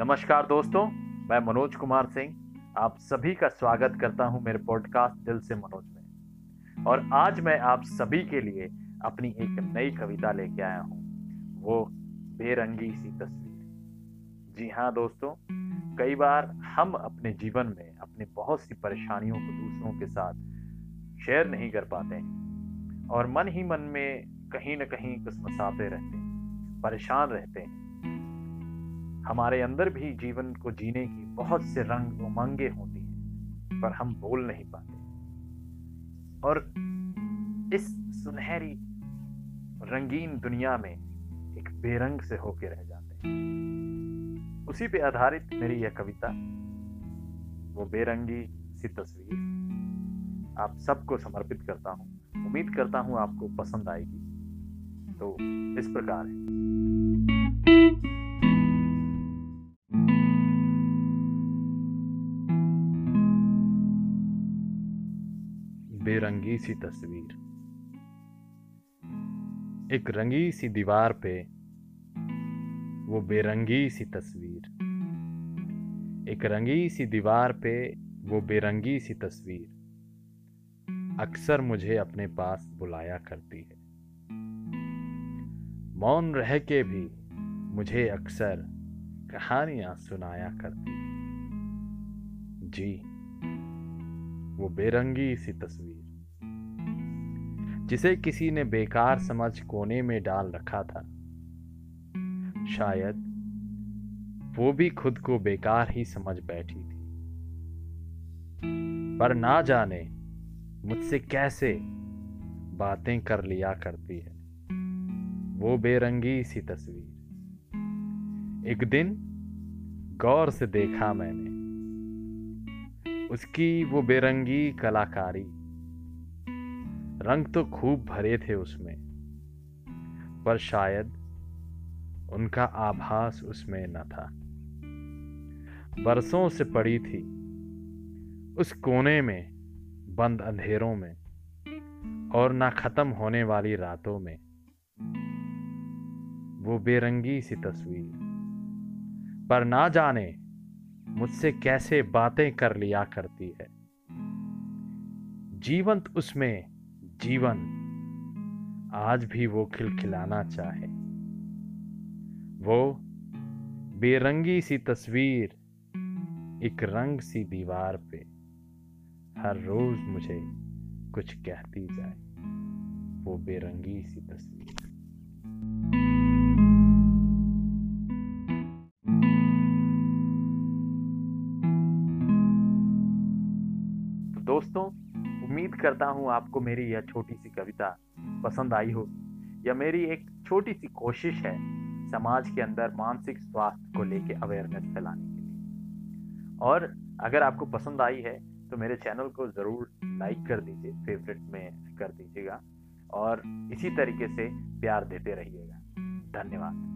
नमस्कार दोस्तों, मैं मनोज कुमार सिंह आप सभी का स्वागत करता हूँ मेरे पॉडकास्ट दिल से मनोज में। और आज मैं आप सभी के लिए अपनी एक नई कविता लेके आया हूँ। वो बेरंगी सी तस्वीर। जी हाँ दोस्तों, कई बार हम अपने जीवन में अपनी बहुत सी परेशानियों को दूसरों के साथ शेयर नहीं कर पाते हैं। और मन ही मन में कहीं ना कहीं कुछ मसाते रहते हैं, परेशान रहते हैं। हमारे अंदर भी जीवन को जीने की बहुत से रंग उमंगे होती हैं, पर हम बोल नहीं पाते। और इस सुनहरी रंगीन दुनिया में एक बेरंग से होके रह जाते हैं। उसी पे आधारित मेरी यह कविता, वो बेरंगी सी तस्वीर, आप सबको समर्पित करता हूँ। उम्मीद करता हूँ आपको पसंद आएगी। तो इस प्रकार है। बेरंगी सी तस्वीर। एक रंगी सी दीवार पे वो बेरंगी सी तस्वीर। एक रंगी सी दीवार पे वो बेरंगी सी तस्वीर अक्सर मुझे अपने पास बुलाया करती है। मौन रह के भी मुझे अक्सर कहानियाँ सुनाया करती जी। वो बेरंगी सी तस्वीर, जिसे किसी ने बेकार समझ कोने में डाल रखा था। शायद वो भी खुद को बेकार ही समझ बैठी थी। पर ना जाने मुझसे कैसे बातें कर लिया करती है वो बेरंगी सी तस्वीर। एक दिन गौर से देखा मैंने उसकी वो बेरंगी कलाकारी। रंग तो खूब भरे थे उसमें, पर शायद उनका आभास उसमें न था। बरसों से पड़ी थी, उस कोने में, बंद अंधेरों में, और ना खत्म होने वाली रातों में। वो बेरंगी सी तस्वीर, पर ना जाने मुझसे कैसे बातें कर लिया करती है। जीवंत उसमें जीवन आज भी वो खिलखिलाना चाहे। वो बेरंगी सी तस्वीर, एक रंग सी दीवार पे हर रोज मुझे कुछ कहती जाए। वो बेरंगी सी तस्वीर। दोस्तों, उम्मीद करता हूँ आपको मेरी यह छोटी सी कविता पसंद आई हो यह मेरी एक छोटी सी कोशिश है समाज के अंदर मानसिक स्वास्थ्य को लेके अवेयरनेस फैलाने के लिए। और अगर आपको पसंद आई है तो मेरे चैनल को ज़रूर लाइक कर दीजिए फेवरेट में कर दीजिएगा, और इसी तरीके से प्यार देते रहिएगा। धन्यवाद।